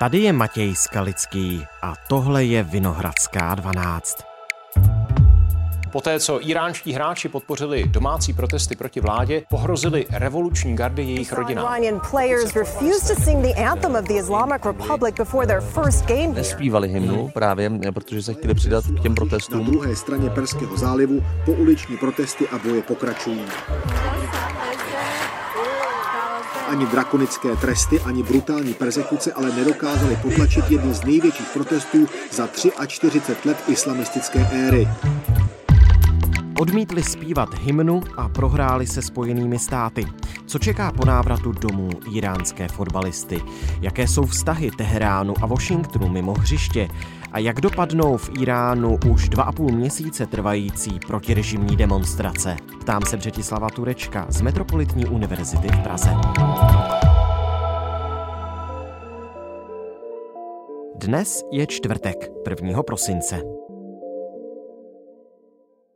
Tady je Matěj Skalický a tohle je Vinohradská 12. Poté, co iránští hráči podpořili domácí protesty proti vládě, pohrozili revoluční gardy jejich rodinám. Nespívali hymnu právě, protože se chtěli přidat k těm protestům. Na druhé straně Perského zálivu po uliční protesty a boje pokračují. Ani drakonické tresty, ani brutální persekuce ale nedokázaly potlačit jednu z největších protestů za 43 let islamistické éry. Odmítli zpívat hymnu a prohráli se spojenými státy. Co čeká po návratu domů iránské fotbalisty? Jaké jsou vztahy Teheránu a Washingtonu mimo hřiště? A jak dopadnou v Iránu už dva a půl měsíce trvající protirežimní demonstrace? Ptám se Břetislava Turečka z Metropolitní univerzity v Praze. Dnes je čtvrtek, 1. prosince.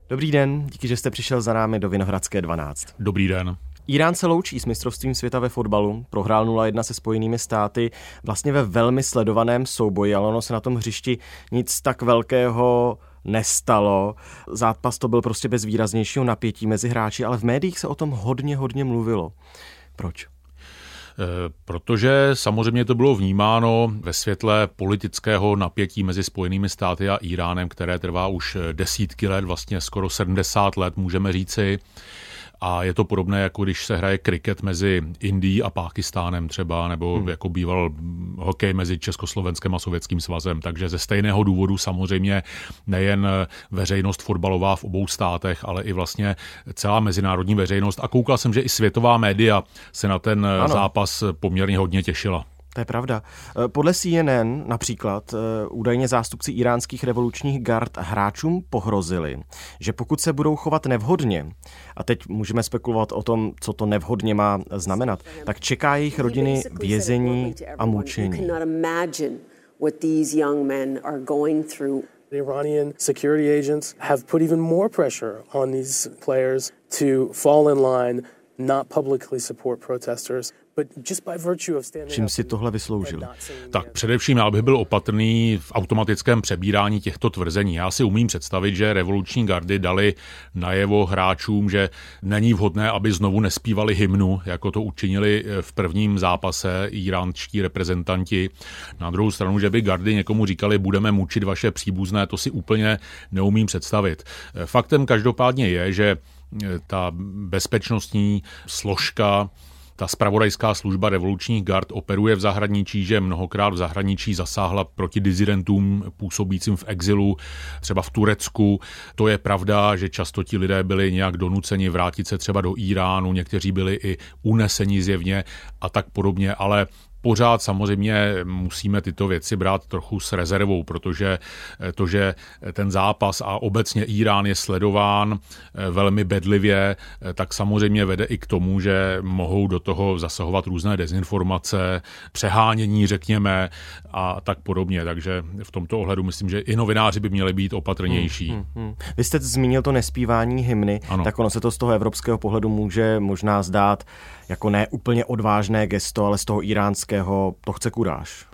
Dobrý den, díky, že jste přišel za námi do Vinohradské 12. Dobrý den. Irán se loučí s mistrovstvím světa ve fotbalu, prohrál 0-1 se spojenými státy, vlastně ve velmi sledovaném souboji, ale ono se na tom hřišti nic tak velkého nestalo. Zápas to byl prostě bez výraznějšího napětí mezi hráči, ale v médiích se o tom hodně, hodně mluvilo. Proč? Eh, protože samozřejmě to bylo vnímáno ve světle politického napětí mezi Spojenými státy a Iránem, které trvá už desítky let, vlastně skoro 70 let, můžeme říci. A je to podobné, jako když se hraje kriket mezi Indií a Pákistánem třeba, nebo hmm. jako býval hokej mezi Československem a Sovětským svazem. Takže ze stejného důvodu samozřejmě nejen veřejnost fotbalová v obou státech, ale i vlastně celá mezinárodní veřejnost. A koukal jsem, že i světová média se na ten ano. zápas poměrně hodně těšila. To je pravda. Eh, podle CNN například eh, údajně zástupci iránských revolučních gard hráčům pohrozili, že pokud se budou chovat nevhodně, a teď můžeme spekulovat o tom, co to nevhodně má znamenat, tak čeká jejich rodiny vězení a mučení. The Iranian security agents have put even more pressure on these players to fall in line, not publicly support protesters. Čím si tohle vysloužili? Tak především já bych byl opatrný v automatickém přebírání těchto tvrzení. Já si umím představit, že revoluční gardy dali najevo hráčům, že není vhodné, aby znovu nespívali hymnu, jako to učinili v prvním zápase iránští reprezentanti. Na druhou stranu, že by gardy někomu říkali, budeme mučit vaše příbuzné, to si úplně neumím představit. Faktem každopádně je, že ta bezpečnostní složka ta spravodajská služba revolučních gard operuje v zahraničí, že mnohokrát v zahraničí zasáhla proti dizidentům působícím v exilu, třeba v Turecku. To je pravda, že často ti lidé byli nějak donuceni vrátit se třeba do Iránu, někteří byli i uneseni zjevně a tak podobně, ale pořád samozřejmě musíme tyto věci brát trochu s rezervou, protože to, že ten zápas a obecně Irán je sledován eh, velmi bedlivě, eh, tak samozřejmě vede i k tomu, že mohou do toho zasahovat různé dezinformace, přehánění, řekněme, a tak podobně. Takže v tomto ohledu myslím, že i novináři by měli být opatrnější. Hmm, hmm, hmm. Vy jste zmínil to nespívání hymny, ano. tak ono se to z toho evropského pohledu může možná zdát jako ne úplně odvážné gesto, ale z toho iránského to chce kuráž.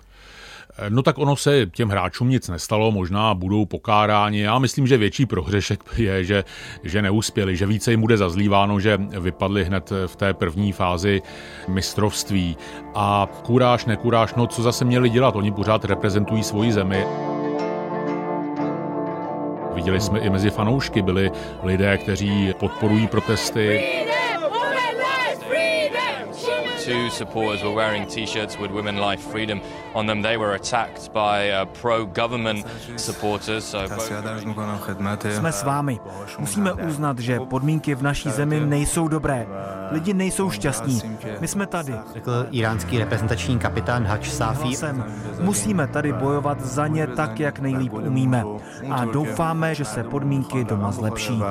No tak ono se těm hráčům nic nestalo, možná budou pokáráni. Já myslím, že větší prohřešek je, že, že neuspěli, že více jim bude zazlíváno, že vypadli hned v té první fázi mistrovství. A kuráž, nekuráž, no co zase měli dělat? Oni pořád reprezentují svoji zemi. Viděli jsme i mezi fanoušky, byli lidé, kteří podporují protesty. Two supporters were wearing T-shirts with "Women Life Freedom" on them. They were attacked by uh, pro-government supporters. So Jsme s vámi. Musíme uznat, že podmínky v naší zemi nejsou dobré. Lidi nejsou šťastní. My jsme tady. Řekl iránský reprezentační kapitán Hač Safi. Musíme tady bojovat za ně tak, jak nejlíp umíme. A doufáme, že se podmínky doma zlepší.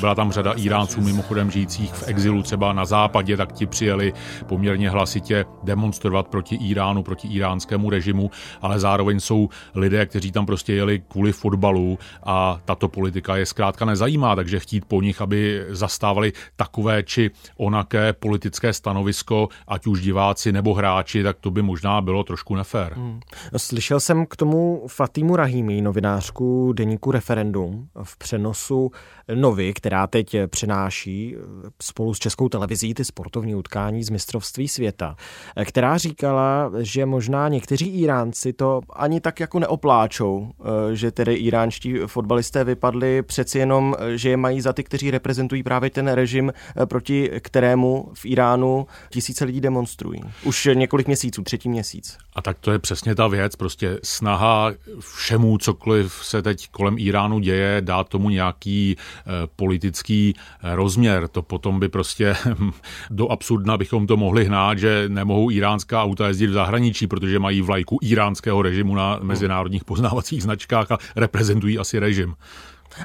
Byla tam řada Iránců mimochodem žijících v exilu třeba na západě, tak ti přijeli poměrně hlasitě demonstrovat proti Iránu, proti iránskému režimu, ale zároveň jsou lidé, kteří tam prostě jeli kvůli fotbalu a tato politika je zkrátka nezajímá, takže chtít po nich, aby zastávali takové či onaké politické stanovisko, ať už diváci nebo hráči, tak to by možná bylo trošku nefér. Hmm. Slyšel jsem k tomu Fatimu Rahimi, novinářku deníku Referendum, v přenosu Novy, která teď přenáší spolu s Českou televizí ty sportovní utkání z mistrovství světa, která říkala, že možná někteří Iránci to ani tak jako neopláčou, že tedy iránští fotbalisté vypadli přeci jenom, že je mají za ty, kteří reprezentují právě ten režim, proti kterému v Iránu tisíce lidí demonstrují. Už několik měsíců, třetí měsíc. A tak to je přesně ta věc, prostě snaha všemu, cokoliv se teď kolem Iránu děje, dát tomu nějaký eh, politický eh, rozměr. To potom by prostě do absurdna bychom to mohli hnát, že nemohou iránská auta jezdit v zahraničí, protože mají vlajku iránského režimu na mezinárodních poznávacích značkách a reprezentují asi režim.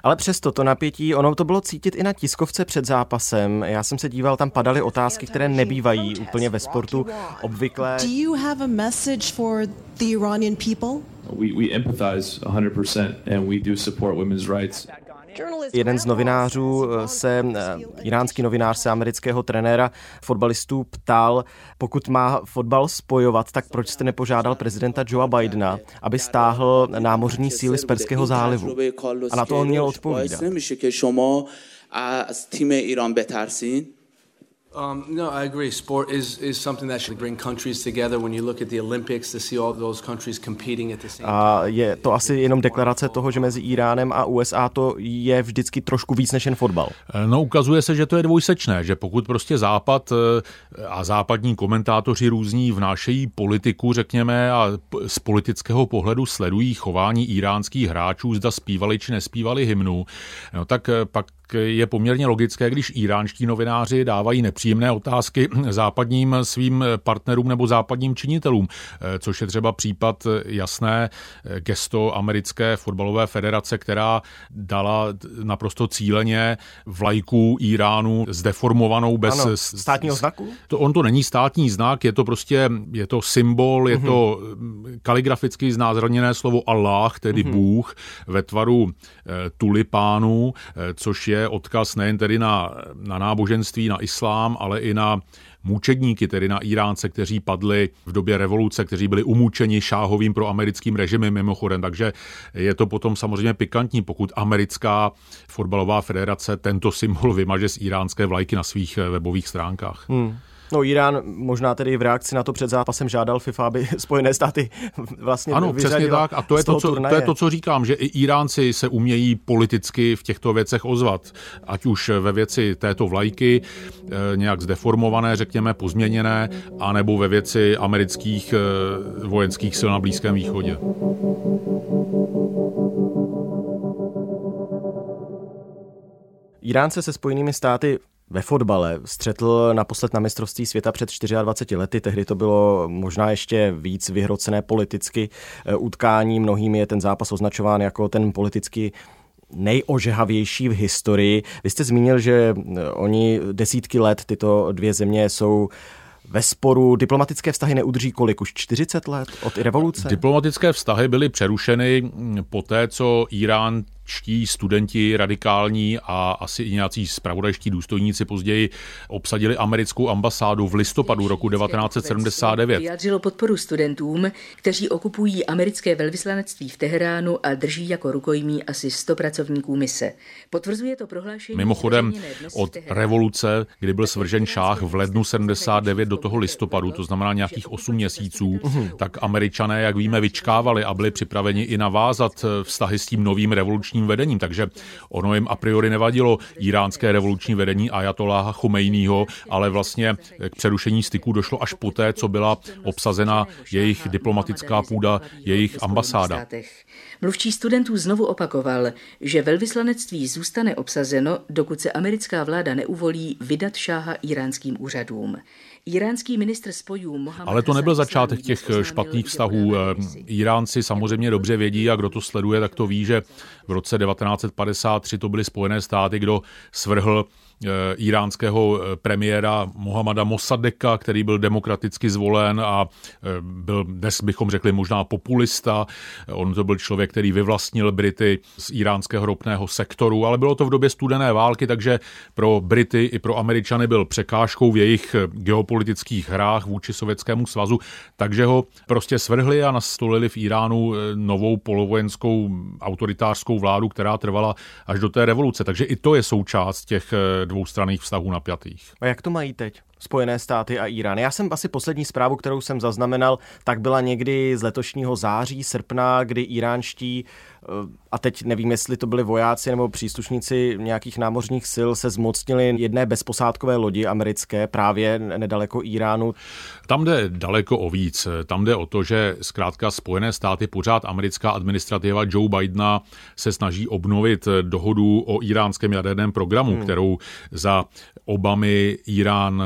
Ale přesto to napětí, ono to bylo cítit i na tiskovce před zápasem. Já jsem se díval, tam padaly otázky, které nebývají úplně ve sportu obvyklé. Do you have a message for the Iranian people? We, we empathize 100% and we do support women's rights. Jeden z novinářů eh, se, eh, iránský novinář se amerického trenéra fotbalistů ptal, pokud má fotbal spojovat, tak proč jste nepožádal prezidenta Joea Bidena, aby stáhl námořní síly z Perského zálivu? A na to on měl odpovídat. Um, no, I agree. Sport is, is something that should bring countries together. When you look at the Olympics, to see all those countries competing at the same A je to asi jenom deklarace toho, že mezi Iránem a USA to je vždycky trošku víc než jen fotbal. Eh, no, ukazuje se, že to je dvojsečné, že pokud prostě Západ eh, a západní komentátoři různí vnášejí politiku, řekněme, a z politického pohledu sledují chování iránských hráčů, zda zpívali či nespívali hymnu, no, tak eh, pak je poměrně logické, když iránští novináři dávají nepříjemné otázky západním svým partnerům nebo západním činitelům, což je třeba případ jasné gesto americké fotbalové federace, která dala naprosto cíleně vlajku Iránu zdeformovanou bez ano, státního znaku? To, on to není státní znak, je to prostě je to symbol, je mm-hmm. to kaligraficky znázorněné slovo Allah, tedy mm-hmm. Bůh, ve tvaru tulipánu, e, což je odkaz nejen tedy na, na náboženství, na islám, ale i na mučedníky, tedy na Iránce, kteří padli v době revoluce, kteří byli umučeni šáhovým pro americkým režimem mimochodem. Takže je to potom samozřejmě pikantní, pokud americká fotbalová federace tento symbol vymaže z iránské vlajky na svých webových stránkách. Hmm. No Irán možná tedy v reakci na to před zápasem žádal FIFA, aby Spojené státy vlastně Ano, přesně tak. A to je to, co, to je to, co říkám, že i Iránci se umějí politicky v těchto věcech ozvat. Ať už ve věci této vlajky, eh, nějak zdeformované, řekněme, pozměněné, anebo ve věci amerických eh, vojenských sil na Blízkém východě. Iránce se Spojenými státy ve fotbale. Střetl naposled na mistrovství světa před 24 lety, tehdy to bylo možná ještě víc vyhrocené politicky eh, utkání. Mnohými je ten zápas označován jako ten politicky nejožehavější v historii. Vy jste zmínil, že eh, oni desítky let, tyto dvě země jsou ve sporu. Diplomatické vztahy neudrží kolik? Už 40 let od revoluce? Diplomatické vztahy byly přerušeny mm, po té, co Irán čtí studenti radikální a asi i nějací spravodajští důstojníci později obsadili americkou ambasádu v listopadu roku 1979. Vyjádřilo podporu studentům, kteří okupují americké velvyslanectví v Teheránu a drží jako rukojmí asi 100 pracovníků mise. Potvrzuje to prohlášení. Mimochodem od revoluce, kdy byl svržen šách v lednu 79 do toho listopadu, to znamená nějakých 8 měsíců, tak američané, jak víme, vyčkávali a byli připraveni i navázat vztahy s tím novým revolučním revolučním vedením, takže ono jim a priori nevadilo iránské revoluční vedení Ajatoláha Chomejního, ale vlastně k přerušení styků došlo až poté, co byla obsazena jejich diplomatická půda, jejich ambasáda. Mluvčí studentů znovu opakoval, že velvyslanectví zůstane obsazeno, dokud se americká vláda neuvolí vydat šáha iránským úřadům. Iránský ministr spojů Mohamed Ale to nebyl začátek těch špatných vztahů. Iránci samozřejmě dobře vědí a kdo to sleduje, tak to ví, že v roce roce 1953 to byly Spojené státy, kdo svrhl Eh, iránského eh, premiéra Mohamada Mossadeka, který byl demokraticky zvolen a eh, byl, dnes bychom řekli možná populista. On to byl člověk, který vyvlastnil Brity z iránského ropného sektoru, ale bylo to v době studené války, takže pro Brity i pro Američany byl překážkou v jejich geopolitických hrách vůči Sovětskému svazu, takže ho prostě svrhli a nastolili v Iránu novou polovojenskou autoritářskou vládu, která trvala až do té revoluce. Takže i to je součást těch dvoustranných vztahů napjatých. A jak to mají teď? Spojené státy a Irán. Já jsem asi poslední zprávu, kterou jsem zaznamenal, tak byla někdy z letošního září, srpna, kdy iránští, a teď nevím, jestli to byli vojáci nebo příslušníci nějakých námořních sil, se zmocnili jedné bezposádkové lodi americké právě nedaleko Iránu. Tam jde daleko o víc. Tam jde o to, že zkrátka Spojené státy, pořád americká administrativa Joe Bidena se snaží obnovit dohodu o iránském jaderném programu, hmm. kterou za Obamy Irán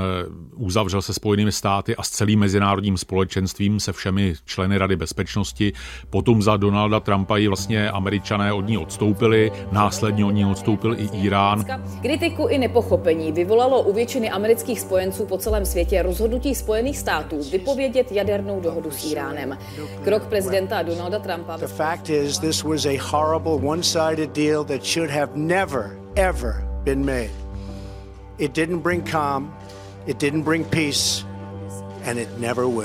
uzavřel se Spojenými státy a s celým mezinárodním společenstvím, se všemi členy Rady bezpečnosti. Potom za Donalda Trumpa ji vlastně američané od ní odstoupili, následně od ní odstoupil i Irán. Kritiku i nepochopení vyvolalo u většiny amerických spojenců po celém světě rozhodnutí Spojených států vypovědět jadernou dohodu s Iránem. Krok prezidenta Donalda Trumpa. The fact is this was a horrible one-sided deal that should have never ever been made. It didn't bring calm, It didn't bring peace.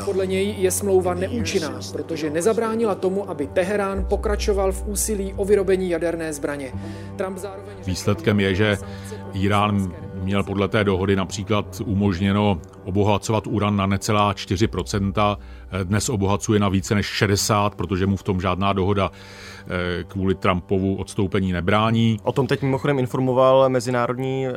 Podle něj je smlouva neúčinná, protože nezabránila tomu, aby Teherán pokračoval v úsilí o vyrobení jaderné zbraně. Trump zároveň... Výsledkem je, že Irán měl podle té dohody například umožněno obohacovat uran na necelá 4%, dnes obohacuje na více než 60, protože mu v tom žádná dohoda eh, kvůli Trumpovu odstoupení nebrání. O tom teď mimochodem informoval Mezinárodní eh,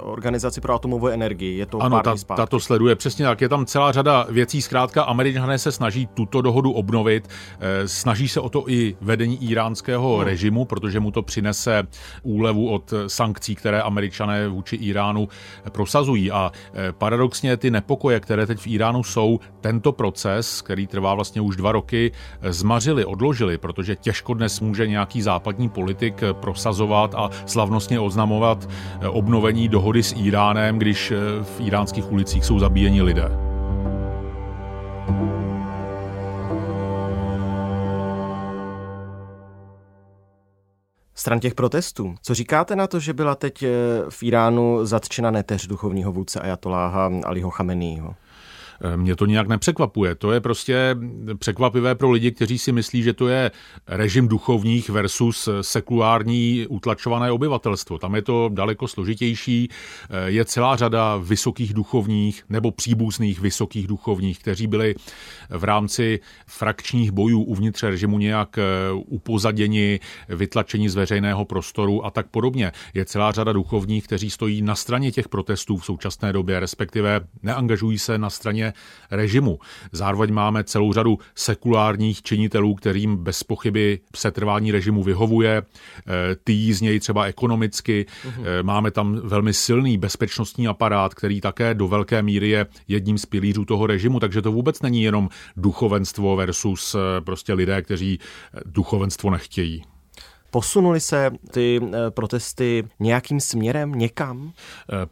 organizaci pro atomovou energii. Je to ano, ta, ta to sleduje přesně tak. Je tam celá řada věcí. Zkrátka, američané se snaží tuto dohodu obnovit. Eh, snaží se o to i vedení iránského hmm. režimu, protože mu to přinese úlevu od sankcí, které američané vůči Iránu prosazují. A paradoxně ty nepokoje, které teď v Iránu jsou, tento proces, který trvá vlastně už dva roky, zmařili, odložili, protože těžko dnes může nějaký západní politik prosazovat a slavnostně oznamovat obnovení dohody s Iránem, když v iránských ulicích jsou zabíjeni lidé. Stran těch protestů. Co říkáte na to, že byla teď eh, v Iránu zatčena neteř duchovního vůdce Ajatoláha Aliho Chameního? Eh, mě to nějak nepřekvapuje. To je prostě překvapivé pro lidi, kteří si myslí, že to je režim duchovních versus sekulární utlačované obyvatelstvo. Tam je to daleko složitější. Eh, je celá řada vysokých duchovních nebo příbuzných vysokých duchovních, kteří byli v rámci frakčních bojů uvnitř režimu nějak eh, upozaděni, vytlačeni z veřejného prostoru a tak podobně. Je celá řada duchovních, kteří stojí na straně těch protestů v současné době, respektive neangažují se na straně režimu. Zároveň máme celou řadu sekulárních činitelů, kterým bez pochyby setrvání režimu vyhovuje, eh, ty z něj třeba ekonomicky. Uhum. Máme tam velmi silný bezpečnostní aparát, který také do velké míry je jedním z pilířů toho režimu, takže to vůbec není jenom duchovenstvo versus eh, prostě lidé, kteří duchovenstvo nechtějí. Posunuli se ty protesty nějakým směrem někam?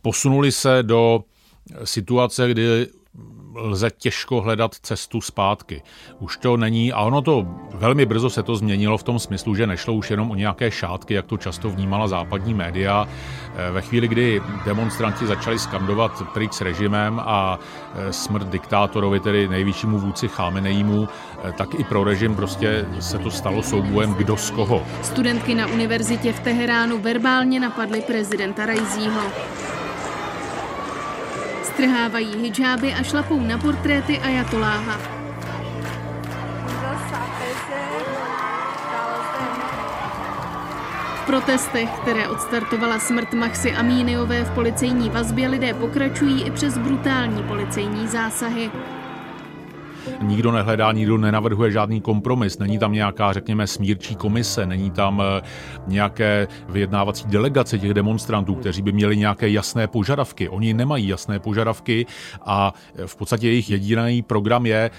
Posunuli se do situace, kdy lze těžko hledat cestu zpátky. Už to není, a ono to velmi brzo se to změnilo v tom smyslu, že nešlo už jenom o nějaké šátky, jak to často vnímala západní média. Eh, ve chvíli, kdy demonstranti začali skandovat pryč s režimem a eh, smrt diktátorovi, tedy nejvyššímu vůdci Chámenejímu, eh, tak i pro režim prostě se to stalo soubojem kdo z koho. Studentky na univerzitě v Teheránu verbálně napadly prezidenta Rajzího strhávají hijáby a šlapou na portréty Ajatoláha. V protestech, které odstartovala smrt Maxi Amíniové v policejní vazbě, lidé pokračují i přes brutální policejní zásahy. Nikdo nehledá, nikdo nenavrhuje žádný kompromis, není tam nějaká, řekněme, smírčí komise, není tam eh, nějaké vyjednávací delegace těch demonstrantů, kteří by měli nějaké jasné požadavky. Oni nemají jasné požadavky a v podstatě jejich jediný program je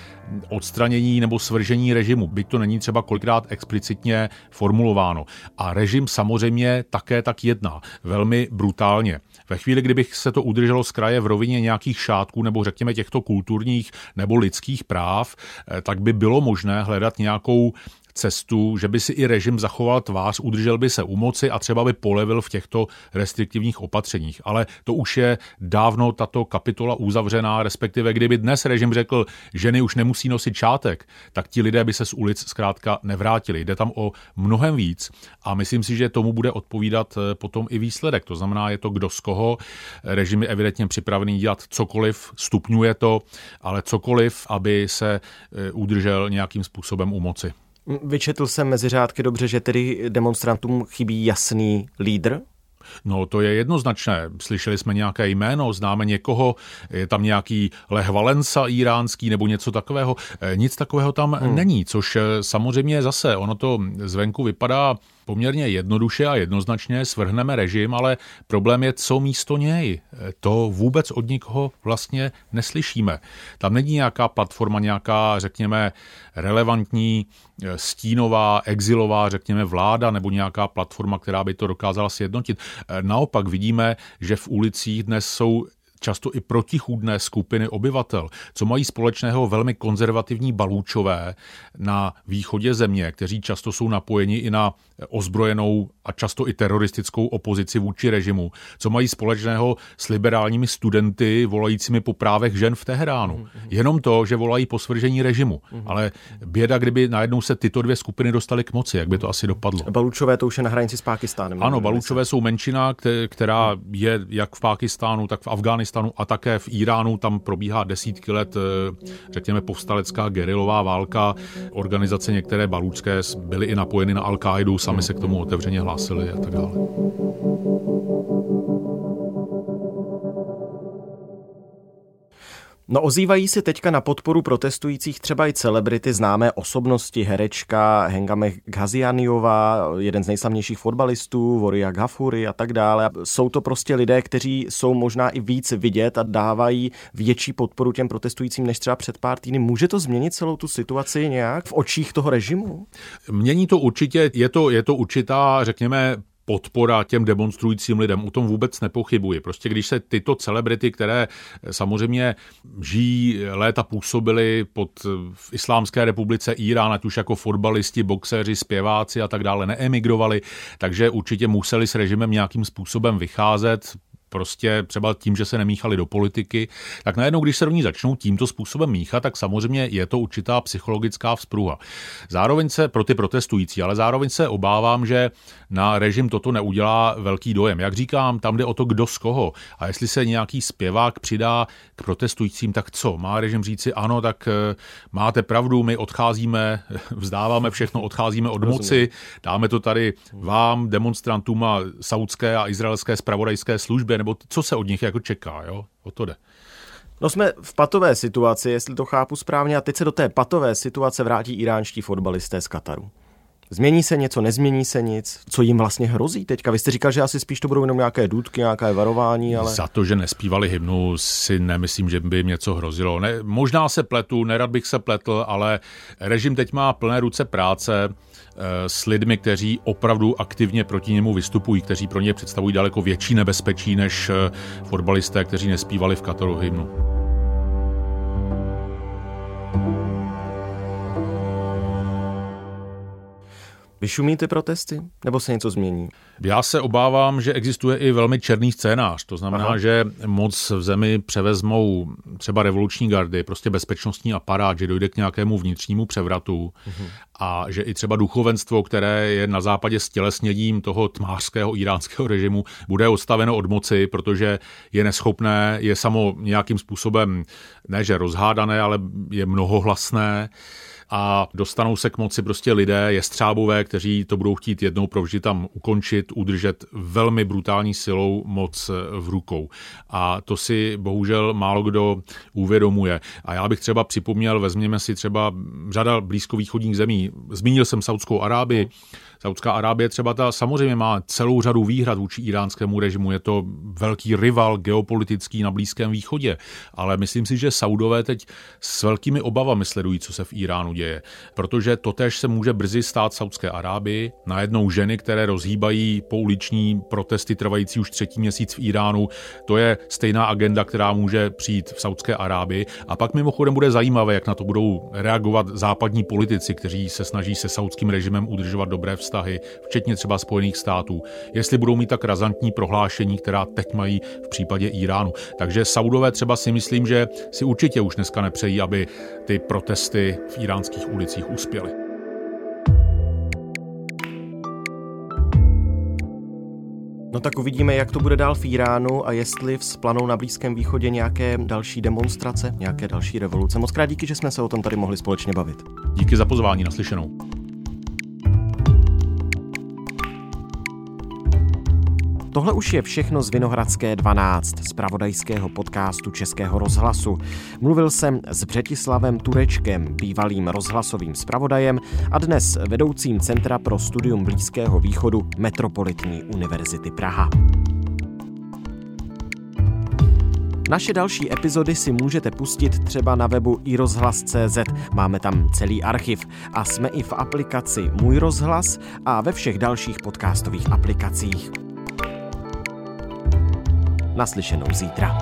odstranění nebo svržení režimu, byť to není třeba kolikrát explicitně formulováno. A režim samozřejmě také tak jedná, velmi brutálně. Ve chvíli, kdybych se to udrželo z kraje v rovině nějakých šátků nebo řekněme těchto kulturních nebo lidských práv, eh, tak by bylo možné hledat nějakou cestu, že by si i režim zachoval tvář, udržel by se u moci a třeba by polevil v těchto restriktivních opatřeních. Ale to už je dávno tato kapitola uzavřená, respektive kdyby dnes režim řekl, ženy už nemusí nosit čátek, tak ti lidé by se z ulic zkrátka nevrátili. Jde tam o mnohem víc a myslím si, že tomu bude odpovídat eh, potom i výsledek. To znamená, je to kdo z koho. Režim je evidentně připravený dělat cokoliv, stupňuje to, ale cokoliv, aby se eh, udržel nějakým způsobem u moci. Vyčetl jsem mezi řádky dobře, že tedy demonstrantům chybí jasný lídr? No to je jednoznačné. Slyšeli jsme nějaké jméno, známe někoho, je tam nějaký Lech Valensa iránský nebo něco takového. E, nic takového tam hmm. není, což e, samozřejmě zase, ono to zvenku vypadá poměrně jednoduše a jednoznačně svrhneme režim, ale problém je, co místo něj. To vůbec od nikoho vlastně neslyšíme. Tam není nějaká platforma, nějaká, řekněme, relevantní eh, stínová, exilová, řekněme, vláda nebo nějaká platforma, která by to dokázala sjednotit. Eh, naopak vidíme, že v ulicích dnes jsou často i protichůdné skupiny obyvatel, co mají společného velmi konzervativní balůčové na východě země, kteří často jsou napojeni i na ozbrojenou a často i teroristickou opozici vůči režimu, co mají společného s liberálními studenty volajícími po právech žen v Teheránu. Mm-hmm. Jenom to, že volají po svržení režimu. Mm-hmm. Ale běda, kdyby najednou se tyto dvě skupiny dostaly k moci, jak by to asi dopadlo. Balučové to už je na hranici s Pákistánem. Ano, Balučové jsou menšina, která je jak v Pákistánu, tak v Afghánistánu a také v Iránu. Tam probíhá desítky let, eh, řekněme, povstalecká gerilová válka. Organizace některé balučské byly i napojeny na Al-Qaidu, sami se k tomu otevřeně hlásili a tak dále. No ozývají se teďka na podporu protestujících třeba i celebrity, známé osobnosti, herečka Hengame Ghazianiová, jeden z nejslavnějších fotbalistů, Voria Gafuri a tak dále. Jsou to prostě lidé, kteří jsou možná i víc vidět a dávají větší podporu těm protestujícím než třeba před pár týdny. Může to změnit celou tu situaci nějak v očích toho režimu? Mění to určitě, je to, je to určitá, řekněme, podpora těm demonstrujícím lidem. O tom vůbec nepochybuji. Prostě když se tyto celebrity, které samozřejmě žijí, léta působily pod v Islámské republice Irán, ať už jako fotbalisti, boxeři, zpěváci a tak dále, neemigrovali, takže určitě museli s režimem nějakým způsobem vycházet, prostě třeba tím, že se nemíchali do politiky, tak najednou, když se do ní začnou tímto způsobem míchat, tak samozřejmě je to určitá psychologická vzpruha. Zároveň se pro ty protestující, ale zároveň se obávám, že na režim toto neudělá velký dojem. Jak říkám, tam jde o to, kdo z koho. A jestli se nějaký zpěvák přidá k protestujícím, tak co? Má režim říci, ano, tak eh, máte pravdu, my odcházíme, vzdáváme všechno, odcházíme od moci, dáme to tady vám, demonstrantům a saudské a izraelské spravodajské službě, nebo co se od nich jako čeká, jo? O to jde. No jsme v patové situaci, jestli to chápu správně, a teď se do té patové situace vrátí iránští fotbalisté z Kataru. Změní se něco, nezmění se nic? Co jim vlastně hrozí teďka? Vy jste říkal, že asi spíš to budou jenom nějaké důdky, nějaké varování, ale... Za to, že nespívali hymnu, si nemyslím, že by jim něco hrozilo. Ne, možná se pletu, nerad bych se pletl, ale režim teď má plné ruce práce s lidmi, kteří opravdu aktivně proti němu vystupují, kteří pro ně představují daleko větší nebezpečí než eh, fotbalisté, kteří nespívali v Kataru hymnu. Vyšumí ty protesty? Nebo se něco změní? Já se obávám, že existuje i velmi černý scénář. To znamená, Aha. že moc v zemi převezmou třeba revoluční gardy, prostě bezpečnostní aparát, že dojde k nějakému vnitřnímu převratu uh-huh. a že i třeba duchovenstvo, které je na západě stělesněním toho tmářského iránského režimu, bude odstaveno od moci, protože je neschopné, je samo nějakým způsobem ne že rozhádané, ale je mnohohlasné a dostanou se k moci prostě lidé, jestřábové, kteří to budou chtít jednou provždy tam ukončit, udržet velmi brutální silou moc v rukou. A to si bohužel málo kdo uvědomuje. A já bych třeba připomněl, vezměme si třeba řada blízkovýchodních zemí. Zmínil jsem Saudskou Arábii, Saudská Arábie třeba ta samozřejmě má celou řadu výhrad vůči iránskému režimu, je to velký rival geopolitický na Blízkém východě, ale myslím si, že Saudové teď s velkými obavami sledují, co se v Iránu děje, protože totež se může brzy stát Saudské Arábii, najednou ženy, které rozhýbají pouliční protesty trvající už třetí měsíc v Iránu, to je stejná agenda, která může přijít v Saudské Arábii. A pak mimochodem bude zajímavé, jak na to budou reagovat západní politici, kteří se snaží se saudským režimem udržovat dobré vztahy včetně třeba Spojených států, jestli budou mít tak razantní prohlášení, která teď mají v případě Iránu. Takže Saudové třeba si myslím, že si určitě už dneska nepřejí, aby ty protesty v iránských ulicích uspěly. No tak uvidíme, jak to bude dál v Iránu a jestli vzplanou na Blízkém východě nějaké další demonstrace, nějaké další revoluce. Moc krát díky, že jsme se o tom tady mohli společně bavit. Díky za pozvání, naslyšenou. Tohle už je všechno z Vinohradské 12, z pravodajského podcastu Českého rozhlasu. Mluvil jsem s Břetislavem Turečkem, bývalým rozhlasovým zpravodajem a dnes vedoucím Centra pro studium Blízkého východu Metropolitní univerzity Praha. Naše další epizody si můžete pustit třeba na webu iRozhlas.cz. Máme tam celý archiv a jsme i v aplikaci Můj rozhlas a ve všech dalších podcastových aplikacích. Naslyšenou zítra.